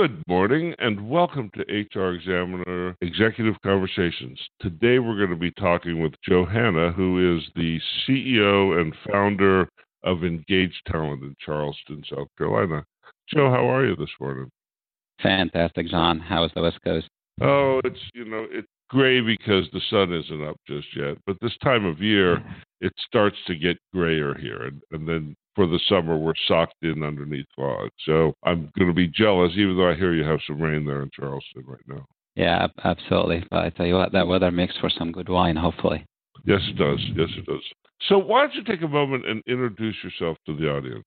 Good morning and welcome to HR Examiner Executive Conversations. Today we're going to be talking with Joe Hanna, who is the CEO and founder of Engage Talent in Charleston, South Carolina. Joe, how are you this morning? Fantastic, John. How is the West Coast? Oh, it's you know it's gray because the sun isn't up just yet. But this time of year, it starts to get grayer here, and, and then for the summer we're socked in underneath fog. So I'm going to be jealous, even though I hear you have some rain there in Charleston right now. Yeah, absolutely. But I tell you what, that weather makes for some good wine, hopefully. Yes, it does. Yes, it does. So why don't you take a moment and introduce yourself to the audience?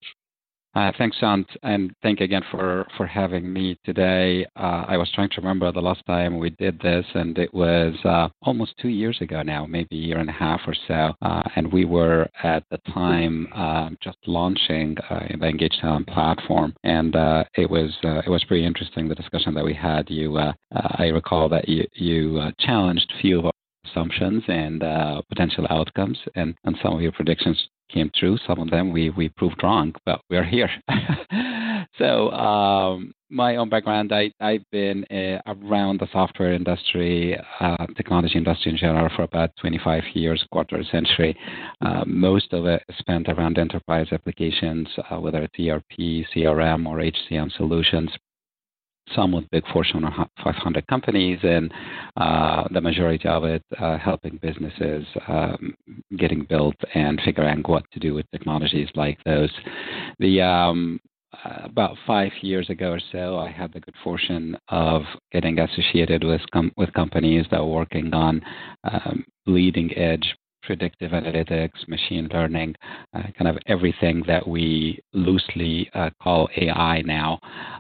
Uh, thanks, John, and thank you again for, for having me today. Uh, I was trying to remember the last time we did this, and it was uh, almost two years ago now, maybe a year and a half or so. Uh, and we were at the time uh, just launching uh, the Engage Talent platform, and it was it was pretty interesting the discussion that we had. You, I recall that you challenged few of assumptions and uh, potential outcomes, and, and some of your predictions came true. Some of them we, we proved wrong, but we're here. so, um, my own background, I, I've been uh, around the software industry, uh, technology industry in general, for about 25 years, quarter century. Uh, most of it spent around enterprise applications, uh, whether it's ERP, CRM, or HCM solutions some with big Fortune 500 companies, and uh, the majority of it uh, helping businesses um, getting built and figuring out what to do with technologies like those. The um, about five years ago or so, I had the good fortune of getting associated with com- with companies that were working on um, leading edge predictive analytics, machine learning, uh, kind of everything that we loosely uh, call AI now.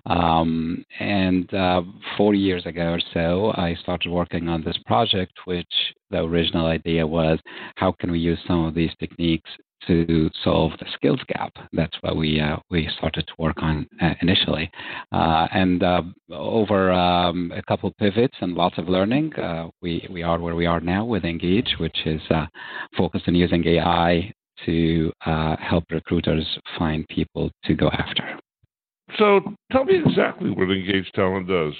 Um, and uh, four years ago or so, I started working on this project, which the original idea was how can we use some of these techniques to solve the skills gap. That's what we uh, we started to work on uh, initially, uh, and uh, over um, a couple pivots and lots of learning, uh, we we are where we are now with Engage, which is uh, focused on using AI to help recruiters find people to go after. So, tell me exactly what Engage Talent does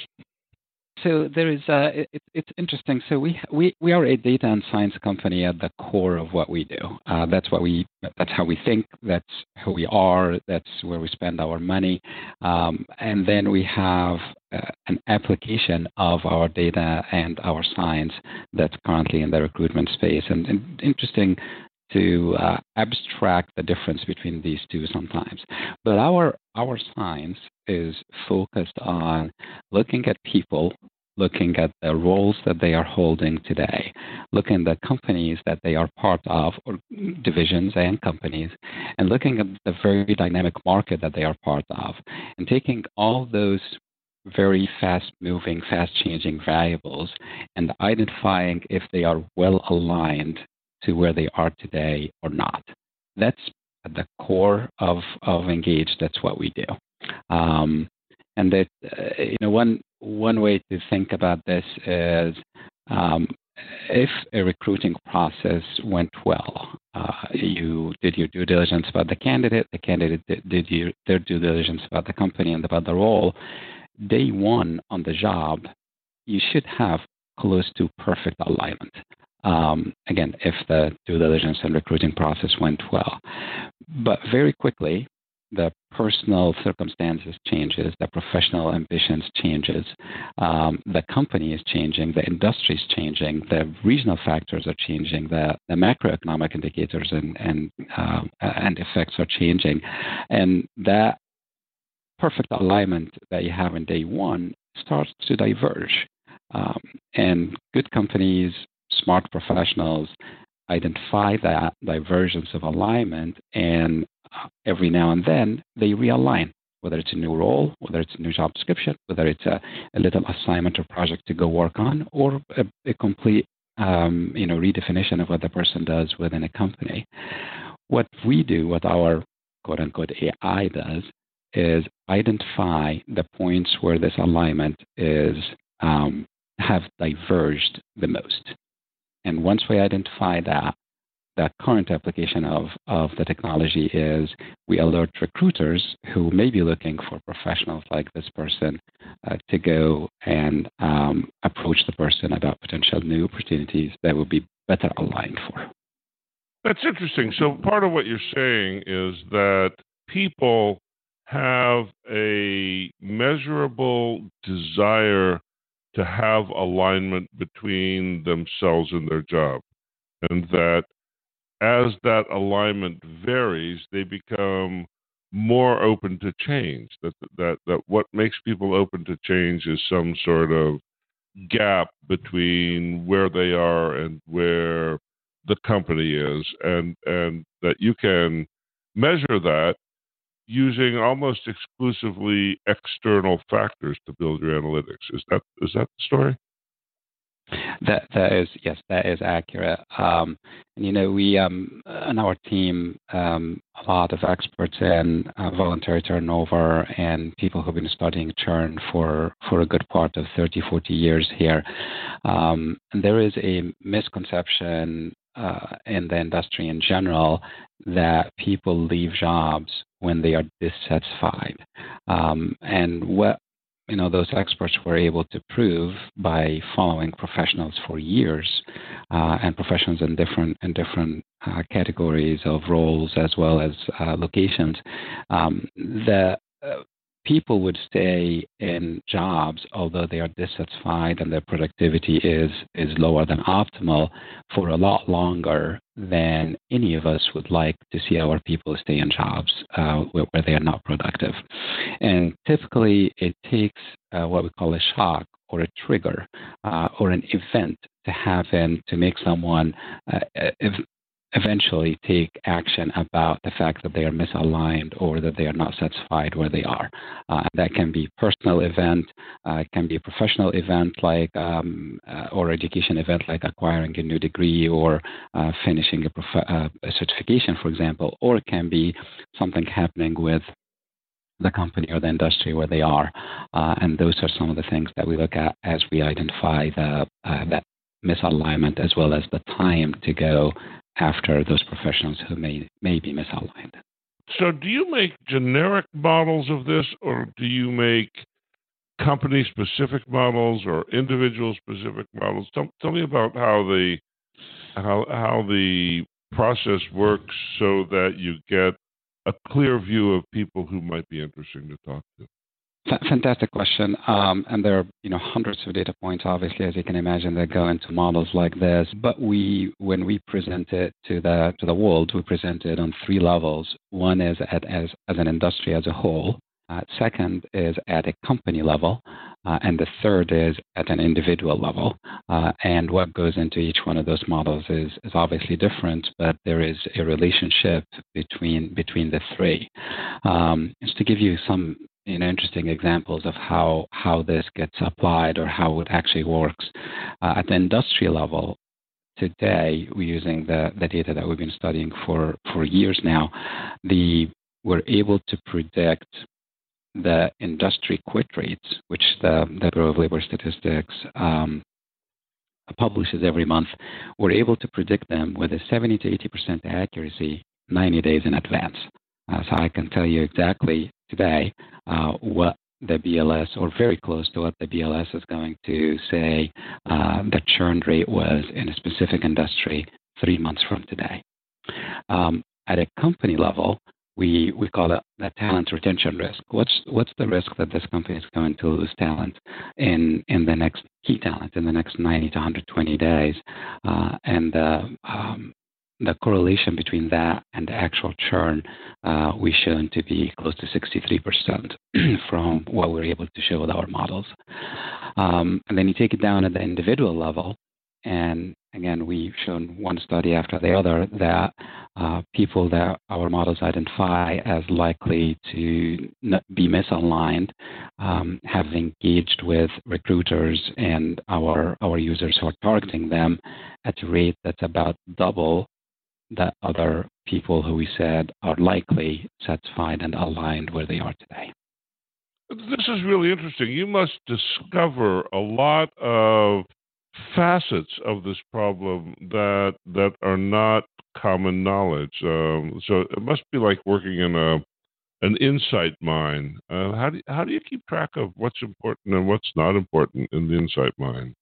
so there is uh, it, it's interesting. So we we we are a data and science company at the core of what we do. Uh, that's what we that's how we think. That's who we are. That's where we spend our money. Um, and then we have uh, an application of our data and our science that's currently in the recruitment space. And, and interesting to uh, abstract the difference between these two sometimes. But our our science is focused on looking at people, looking at the roles that they are holding today, looking at the companies that they are part of, or divisions and companies, and looking at the very dynamic market that they are part of, and taking all those very fast moving, fast changing variables and identifying if they are well aligned to where they are today or not. That's at the core of, of Engage. That's what we do. Um, and that, uh, you know, one, one way to think about this is um, if a recruiting process went well, uh, you did your due diligence about the candidate, the candidate did, did your, their due diligence about the company and about the role, day one on the job, you should have close to perfect alignment. Um, again, if the due diligence and recruiting process went well. But very quickly, the personal circumstances changes, the professional ambitions changes, um, the company is changing, the industry is changing, the regional factors are changing, the, the macroeconomic indicators and and uh, and effects are changing, and that perfect alignment that you have in day one starts to diverge. Um, and good companies smart professionals identify that divergence of alignment, and every now and then they realign, whether it's a new role, whether it's a new job description, whether it's a, a little assignment or project to go work on, or a, a complete um, you know redefinition of what the person does within a company. What we do, what our quote unquote AI does, is identify the points where this alignment is um, have diverged the most. And once we identify that, the current application of, of the technology is we alert recruiters who may be looking for professionals like this person uh, to go and um, approach the person about potential new opportunities that would be better aligned for. That's interesting. So, part of what you're saying is that people have a measurable desire to have alignment between themselves and their job, and that as that alignment varies, they become more open to change. That that that what makes people open to change is some sort of gap between where they are and where the company is, and and that you can measure that using almost exclusively external factors to build your analytics. Is that is that the story? That that is yes, that is accurate. Um, and you know, we um, on our team um, a lot of experts in uh, voluntary turnover and people who've been studying churn for for a good part of 30, 40 years here. Um, and there is a misconception uh, in the industry in general that people leave jobs when they are dissatisfied. Um, and what you know those experts were able to prove by following professionals for years uh, and professionals in different in different uh, categories of roles as well as uh, locations um, that uh, people would stay in jobs although they are dissatisfied and their productivity is is lower than optimal for a lot longer than any of us would like to see our people stay in jobs uh, where, where, they are not productive. And typically it takes uh, what we call a shock or a trigger uh, or an event to happen to make someone uh, eventually take action about the fact that they are misaligned or that they are not satisfied where they are. Uh, that can be personal event, uh, can be a professional event like um, uh, or education event like acquiring a new degree or uh, finishing a, prof- uh, a certification, for example, or it can be something happening with the company or the industry where they are. Uh, and those are some of the things that we look at as we identify the, uh, that misalignment as well as the time to go after those professionals who may, may be misaligned. So, do you make generic models of this, or do you make company specific models or individual specific models? Tell, tell me about how the how how the process works so that you get a clear view of people who might be interesting to talk to. Fantastic question. Um, and there are you know hundreds of data points, obviously, as you can imagine, that go into models like this. But we, when we present it to the to the world, we present it on three levels. One is at, as as an industry as a whole. Uh, second is at a company level, uh, and the third is at an individual level. Uh, and what goes into each one of those models is, is obviously different, but there is a relationship between between the three. Um, just to give you some you know, interesting examples of how, how this gets applied or how it actually works. Uh, at the industry level, today we're using the, the data that we've been studying for, for years now. The, we're able to predict the industry quit rates, which the, the Bureau of Labor Statistics um, publishes every month. We're able to predict them with a 70 to 80% accuracy 90 days in advance. Uh, so I can tell you exactly today uh, what the BLS, or very close to what the BLS is going to say uh, the churn rate was in a specific industry three months from today. Um, at a company level, we, we call it the talent retention risk. What's what's the risk that this company is going to lose talent in in the next key talent in the next 90 to 120 days? Uh, and uh, um, the correlation between that and the actual churn uh, we shown to be close to 63% from what we're able to show with our models. Um, and then you take it down at the individual level, and again, we've shown one study after the other that uh, people that our models identify as likely to be misaligned um, have engaged with recruiters and our, our users who are targeting them at a rate that's about double that other people who we said are likely satisfied and aligned where they are today. This is really interesting. You must discover a lot of facets of this problem that that are not common knowledge. Um, so it must be like working in a an insight mine. Uh, how do you, how do you keep track of what's important and what's not important in the insight mine?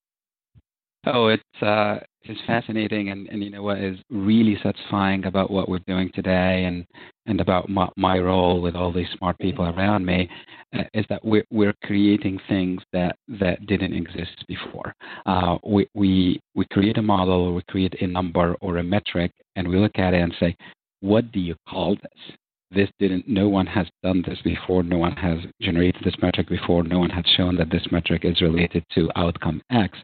Oh, it's uh, it's fascinating, and, and you know what is really satisfying about what we're doing today, and and about my, my role with all these smart people around me, uh, is that we're we're creating things that that didn't exist before. Uh, we we we create a model, or we create a number or a metric, and we look at it and say, what do you call this? this didn't no one has done this before no one has generated this metric before no one has shown that this metric is related to outcome x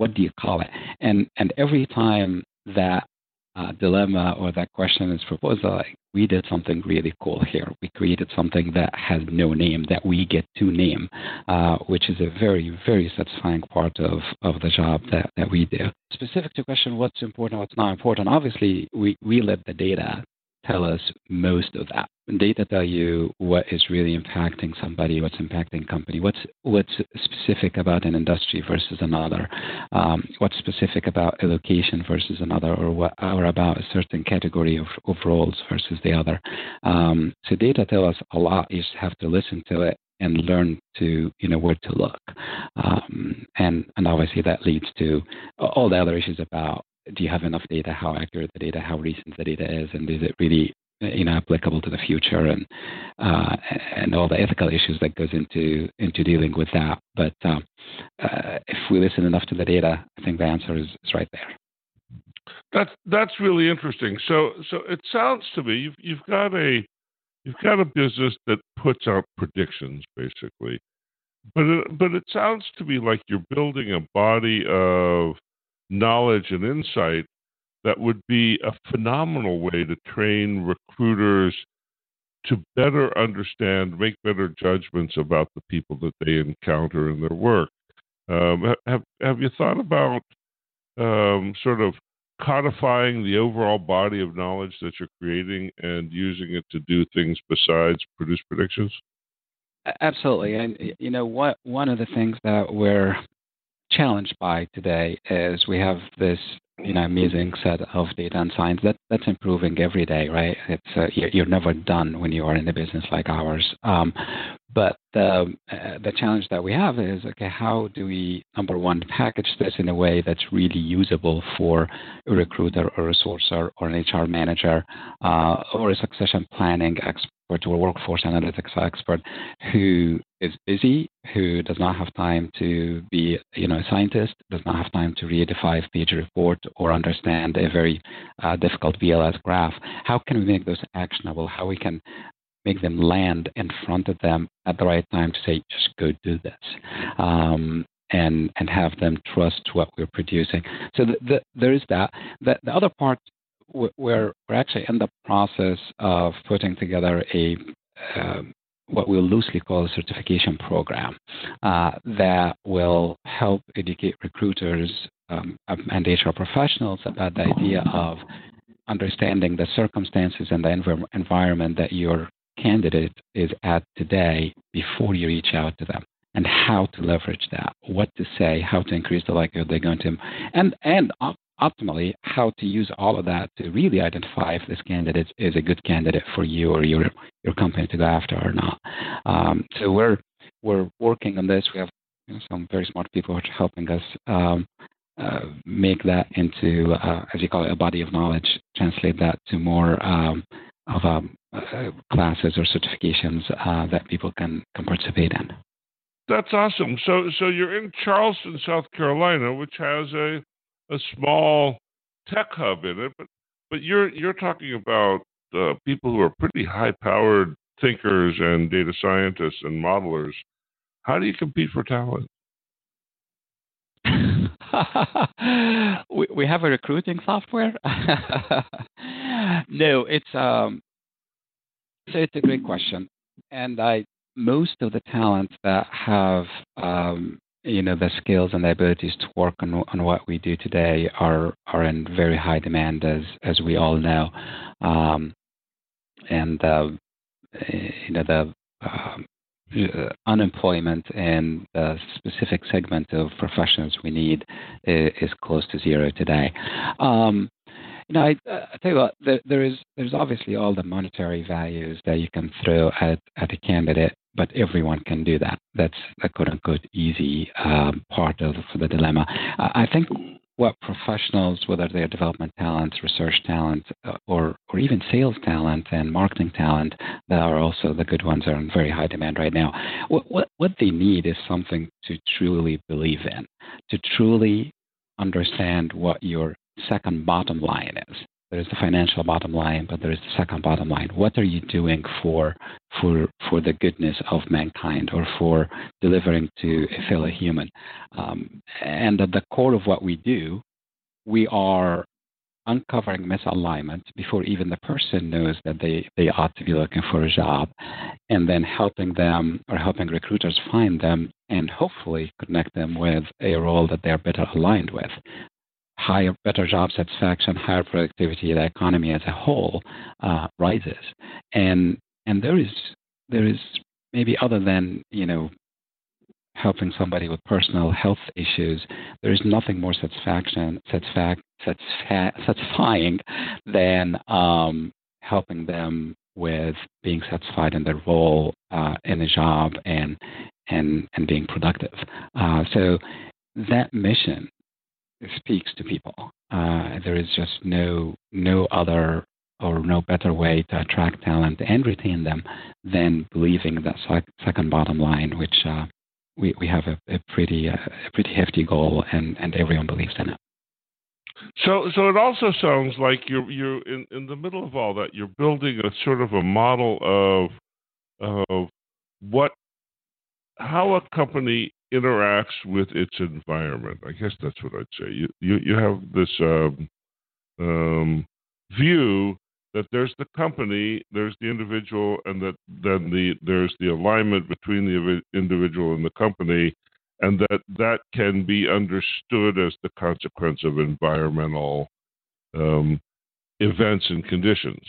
what do you call it? And and every time that uh, dilemma or that question is proposed like we did something really cool here. We created something that has no name that we get to name uh, which is a very very satisfying part of of the job that that we do. Specific to question what's important what's not important obviously we we let the data tell us most of that. Data tell you what is really impacting somebody, what's impacting company, what's what's specific about an industry versus another, um, what's specific about a location versus another, or what or about a certain category of, of roles versus the other. Um, so data tell us a lot. You just have to listen to it and learn to you know where to look um, and and obviously that leads to all the other issues about do you have enough data? How accurate the data? How recent the data is? And is it really you know applicable to the future? And uh, and all the ethical issues that goes into into dealing with that. But um, uh, if we listen enough to the data, I think the answer is, is right there. That's that's really interesting. So so it sounds to me you've you've got a you've got a business that puts out predictions basically, but it, but it sounds to me like you're building a body of knowledge and insight that would be a phenomenal way to train recruiters to better understand, make better judgments about the people that they encounter in their work. Um, have have you thought about um, sort of codifying the overall body of knowledge that you're creating and using it to do things besides produce predictions? Absolutely, and you know what? One of the things that we're challenged by today is we have this you know amazing set of data and science that that's improving every day right? It's uh, you're, never done when you are in a business like ours. Um, but the uh, the challenge that we have is okay how do we number one package this in a way that's really usable for a recruiter or a sourcer or an hr manager uh, or a succession planning expert to a workforce analytics expert who is busy, who does not have time to be, you know, a scientist, does not have time to read a five-page report or understand a very uh, difficult BLS graph. How can we make those actionable? How we can make them land in front of them at the right time to say, just go do this. Um, and, and have them trust what we're producing. So the, the, there is that. The, the other part we're, we're actually in the process of putting together a uh, what we'll loosely call a certification program uh, that will help educate recruiters um, and HR professionals about the idea of understanding the circumstances and the env- environment that your candidate is at today before you reach out to them and how to leverage that, what to say, how to increase the likelihood they're going to, and and optimally how to use all of that to really identify if this candidate is a good candidate for you or your your company to go after or not. Um, so we're we're working on this. We have you know, some very smart people who are helping us um, uh, make that into, uh, as you call it, a body of knowledge. Translate that to more um, of um, uh, classes or certifications uh, that people can can participate in. That's awesome. So, so you're in Charleston, South Carolina, which has a a small tech hub in it, but but you're you're talking about uh, people who are pretty high powered thinkers and data scientists and modelers. How do you compete for talent? we, we have a recruiting software. no, it's um, so it's a great question, and I most of the talent that have um, you know the skills and the abilities to work on on what we do today are are in very high demand as as we all know. Um, and uh, you know the uh, unemployment in the specific segment of professionals we need is, is close to zero today. Um, you know, I, I tell you what, there, there is there's obviously all the monetary values that you can throw at at a candidate, but everyone can do that. That's a quote unquote easy um, part of the dilemma. I think what professionals, whether they're development talent, research talent, uh, or or even sales talent and marketing talent, that are also the good ones are in very high demand right now. What what, what they need is something to truly believe in, to truly understand what your second bottom line is. There is the financial bottom line, but there is the second bottom line. What are you doing for for for the goodness of mankind, or for delivering to a fellow human? Um, and at the core of what we do, we are uncovering misalignment before even the person knows that they, they ought to be looking for a job, and then helping them or helping recruiters find them and hopefully connect them with a role that they're better aligned with higher, better job satisfaction, higher productivity, the economy as a whole uh, rises. And and there is there is maybe other than you know helping somebody with personal health issues, there is nothing more satisfaction satisfac, satisfa- satisfying than um, helping them with being satisfied in their role uh, in a job and and and being productive. Uh, so that mission speaks to people. Uh, there is just no no other or no better way to attract talent and retain them than believing that second bottom line, which uh, we we have a, a pretty uh, a pretty hefty goal, and and everyone believes in it. So, so it also sounds like you're you're in, in the middle of all that. You're building a sort of a model of of what how a company interacts with its environment. I guess that's what I'd say. You you, you have this um, um, view that there's the company, there's the individual, and that then the there's the alignment between the individual and the company, and that that can be understood as the consequence of environmental um, events and conditions.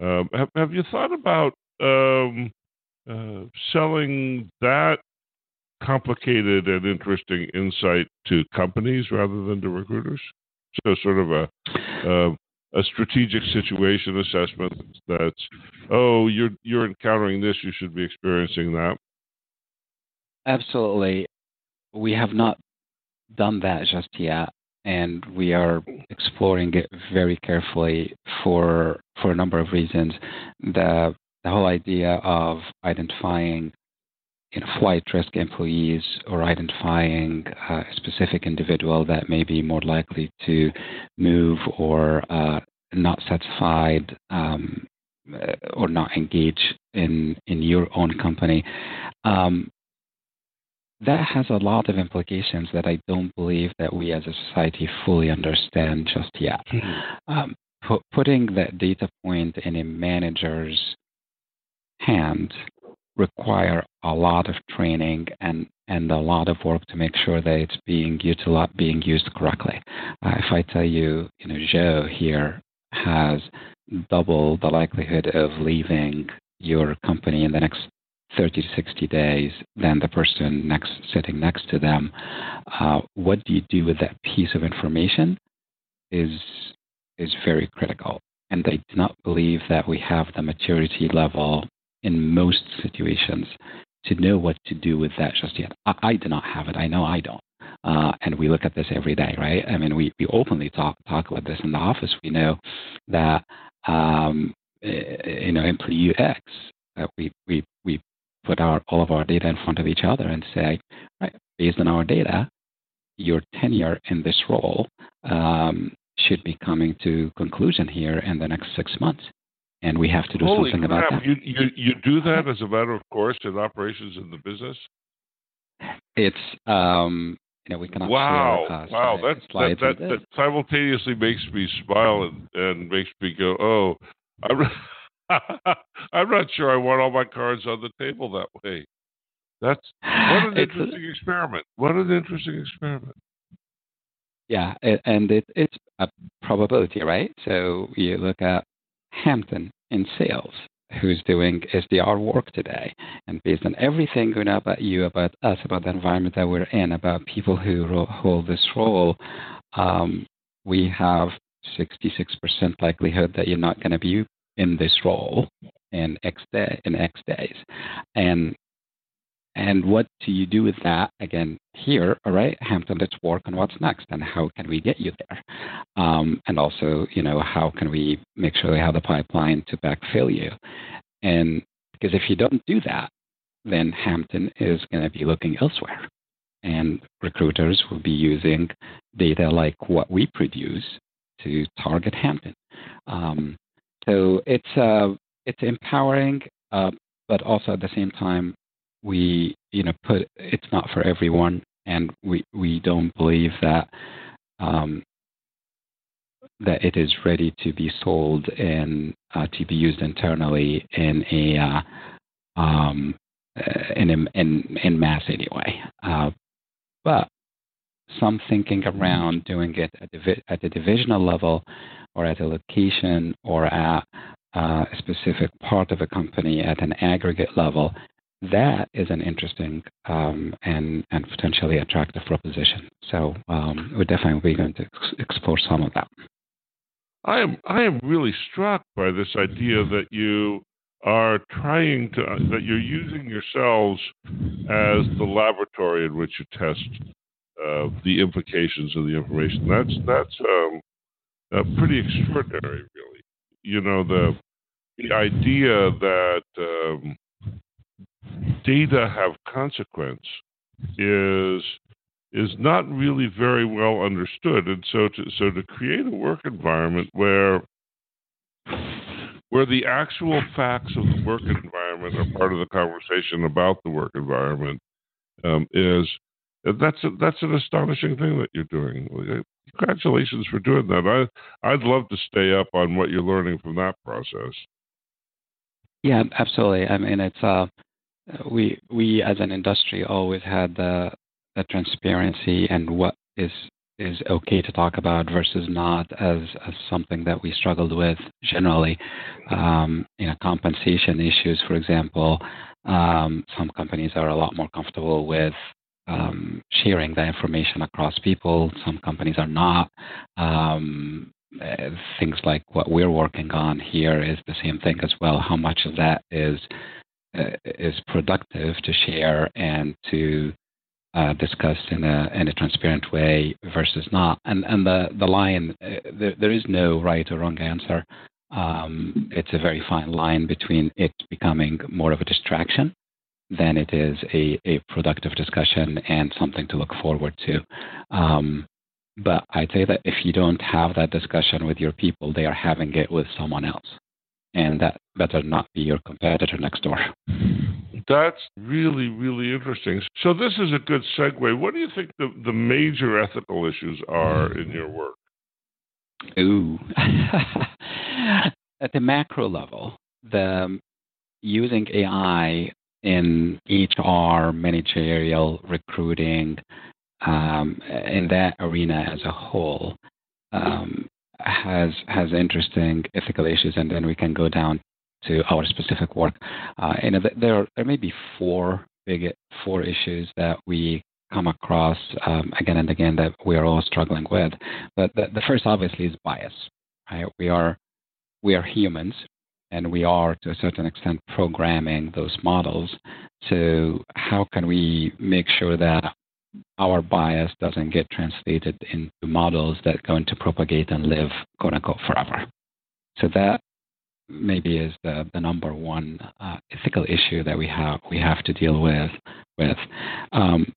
Um, have, have you thought about um, uh, selling that complicated and interesting insight to companies rather than to recruiters. So, sort of a uh, a strategic situation assessment that's oh you're you're encountering this you should be experiencing that. Absolutely. We have not done that just yet and we are exploring it very carefully for for a number of reasons. The the whole idea of identifying you know, flight risk employees or identifying a specific individual that may be more likely to move or uh, not satisfied um, uh, or not engage in in your own company. Um, that has a lot of implications that I don't believe that we as a society fully understand just yet. Mm-hmm. Um, pu- putting that data point in a manager's hand require a lot of training and and a lot of work to make sure that it's being utilized, being used correctly. Uh, if I tell you, you know, Joe here has double the likelihood of leaving your company in the next 30 to 60 days than the person next sitting next to them. Uh, what do you do with that piece of information is is very critical. And I do not believe that we have the maturity level in most situations to know what to do with that just yet. I, I do not have it. I know I don't. Uh, and we look at this every day, right? I mean, we, we openly talk talk about this in the office. We know that um, you know employee X, uh, we we we put our all of our data in front of each other and say, right, based on our data, your tenure in this role um, should be coming to conclusion here in the next six months and we have to do Holy something crap. about that. You, you, you do that as a matter of course in operations in the business? It's um, you know we cannot wow, share, uh, wow, slides, that that, that, that simultaneously makes me smile and, and makes me go, oh, I'm I'm not sure I want all my cards on the table that way. That's what an interesting experiment. What an interesting experiment. Yeah, and it, it's a probability, right? So you look at Hampton in sales who's doing SDR work today. And based on everything we know about you, about us, about the environment that we're in, about people who ro- hold this role, um, we have 66% likelihood that you're not going to be in this role in X day in X days, and and what do you do with that? Again, here, all right, Hampton, let's work on what's next and how can we get you there. Um, and also, you know, how can we make sure we have the pipeline to backfill you? And because if you don't do that, then Hampton is going to be looking elsewhere. And recruiters will be using data like what we produce to target Hampton. Um, so it's uh, it's empowering, uh, but also at the same time, we you know put it's not for everyone, and we we don't believe that um, that it is ready to be sold and uh, to be used internally in a uh, um, in, in in mass anyway. Uh, but some thinking around doing it at the, at the divisional level or at a location or at uh, a specific part of a company at an aggregate level, that is an interesting um, and, and potentially attractive proposition. So um, we're definitely going to ex- explore some of that. I am I am really struck by this idea that you are trying to that you're using yourselves as the laboratory in which you test uh, the implications of the information. That's that's um, uh, pretty extraordinary, really. You know the the idea that um, data have consequence is is not really very well understood, and so to so to create a work environment where where the actual facts of the work environment are part of the conversation about the work environment um, is that's a, that's an astonishing thing that you're doing. Congratulations for doing that. I I'd love to stay up on what you're learning from that process. Yeah, absolutely. I mean, it's uh, we we as an industry always had the the transparency and what is is okay to talk about versus not as, as something that we struggled with generally. Um, you know, compensation issues, for example, um, some companies are a lot more comfortable with um, sharing that information across people. Some companies are not. Uh, things like what we're working on here is the same thing as well. How much of that is is productive to share and to uh, in a in a transparent way versus not. And and the the line uh, there, there is no right or wrong answer. Um, it's a very fine line between it becoming more of a distraction than it is a, a productive discussion and something to look forward to. Um, but I'd say that if you don't have that discussion with your people, they are having it with someone else. And that better not be your competitor next door. That's really, really interesting. So this is a good segue. What do you think the, the major ethical issues are in your work? Ooh. At the macro level, the using AI in HR, managerial, recruiting, um, in that arena as a whole, um, has has interesting ethical issues, and then we can go down to our specific work. Uh, and there, there may be four big four issues that we come across um, again and again that we are all struggling with. But the, the first, obviously, is bias. Right? We are we are humans, and we are to a certain extent programming those models. So how can we make sure that our bias doesn't get translated into models that going to propagate and live, quote unquote, forever? So that maybe is the, the number one uh, ethical issue that we have we have to deal with with. Um,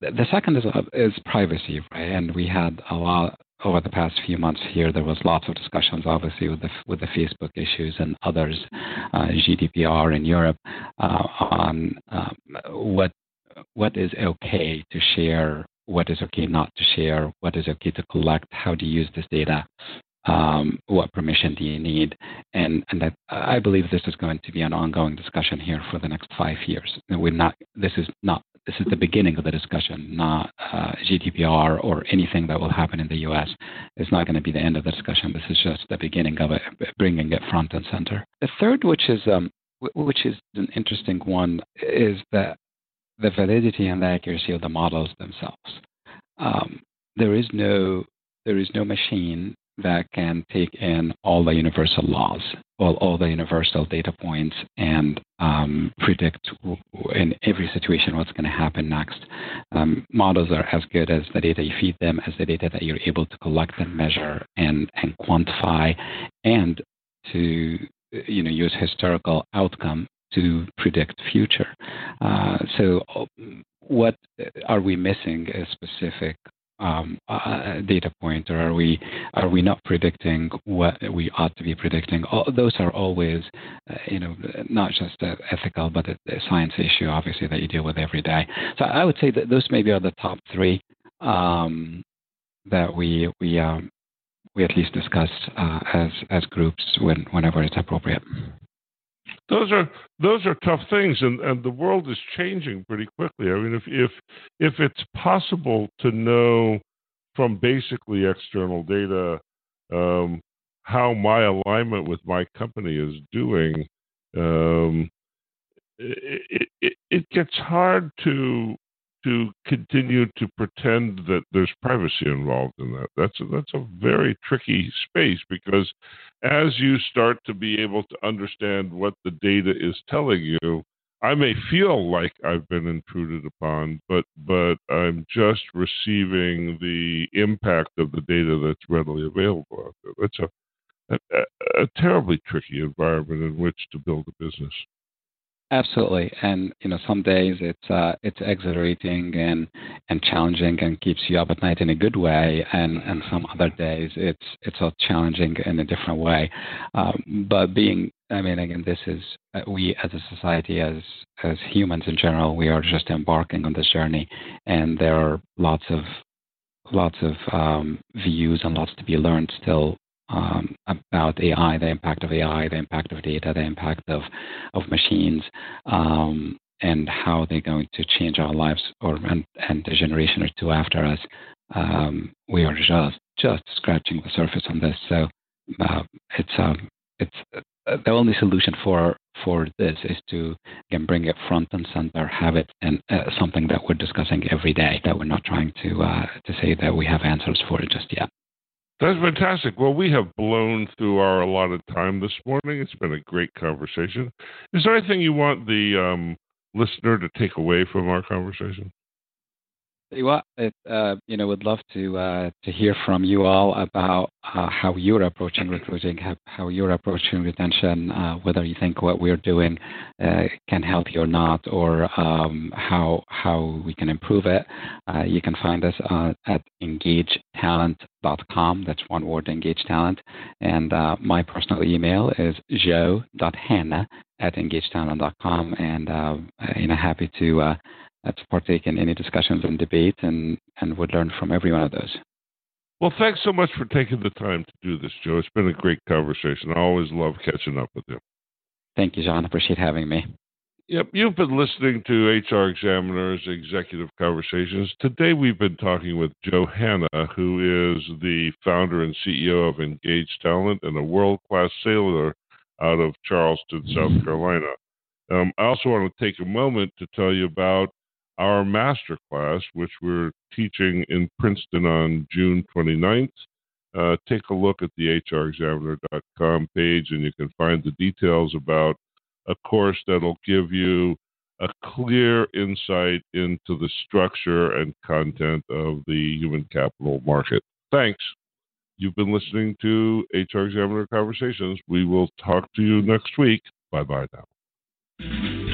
the second is uh, is privacy, right? And we had a lot over the past few months here. There was lots of discussions, obviously, with the with the Facebook issues and others, uh, GDPR in Europe, uh, on um, what what is okay to share, what is okay not to share, what is okay to collect, how to use this data, um, what permission do you need? And, and that, I believe this is going to be an ongoing discussion here for the next five years. We're not, this is not, this is the beginning of the discussion, not uh, GDPR or anything that will happen in the U.S. It's not going to be the end of the discussion. This is just the beginning of it, bringing it front and center. The third, which is, um, which is an interesting one, is that the validity and the accuracy of the models themselves. Um, there is no there is no machine that can take in all the universal laws, all, all the universal data points, and um, predict in every situation what's going to happen next. Um, models are as good as the data you feed them, as the data that you're able to collect and measure and, and quantify, and to you know use historical outcome to predict future. Uh, so, what are we missing? A specific um, uh, data point, or are we are we not predicting what we ought to be predicting? All, those are always, uh, you know, not just ethical, but a, a, science issue, obviously, that you deal with every day. So I would say that those maybe are the top three um, that we we um, we at least discuss uh, as as groups when whenever it's appropriate those are those are tough things, and, and the world is changing pretty quickly. I mean, if if if it's possible to know from basically external data um, how my alignment with my company is doing, um, it, it, it gets hard to to continue to pretend that there's privacy involved in that. That's a, that's a very tricky space because as you start to be able to understand what the data is telling you, I may feel like I've been intruded upon, but but I'm just receiving the impact of the data that's readily available out there. That's a, a, a terribly tricky environment in which to build a business. Absolutely, and you know, some days it's uh, it's exhilarating and and challenging and keeps you up at night in a good way, and and some other days it's it's all challenging in a different way. Um, but being, I mean, again, this is uh, we as a society, as as humans in general, we are just embarking on this journey, and there are lots of lots of um, views and lots to be learned still um, about AI, the impact of AI, the impact of data, the impact of, of machines, um, and how they're going to change our lives or and, and a generation or two after us. Um, we are just just scratching the surface on this. So uh, it's um, it's uh, the only solution for for this is to again bring it front and center, have it and uh, something that we're discussing every day. That we're not trying to uh, to say that we have answers for it just yet. That's fantastic. Well, we have blown through our allotted time this morning. It's been a great conversation. Is there anything you want the um, listener to take away from our conversation? Well, uh, you know, would love to uh, to hear from you all about uh, how you're approaching recruiting, how, you're approaching retention, uh, whether you think what we're doing uh, can help you or not, or um, how how we can improve it. Uh, you can find us at engagetalent.com. That's one word, Engage Talent. And my personal email is joe.hanna at engagetalent.com. And you know, happy to to partake in any discussions and debate and, and would learn from every one of those. Well, thanks so much for taking the time to do this, Joe. It's been a great conversation. I always love catching up with you. Thank you, John. Appreciate having me. Yep, you've been listening to HR Examiner's Executive Conversations. Today we've been talking with Joe Hanna, who is the founder and CEO of Engage Talent and a world class sailor out of Charleston, South Carolina. Um, I also want to take a moment to tell you about our master class, which we're teaching in Princeton on June 29th. Uh, take a look at the hrexaminer.com page and you can find the details about a course that'll give you a clear insight into the structure and content of the human capital market. Thanks. You've been listening to HR Examiner Conversations. We will talk to you next week. Bye bye now.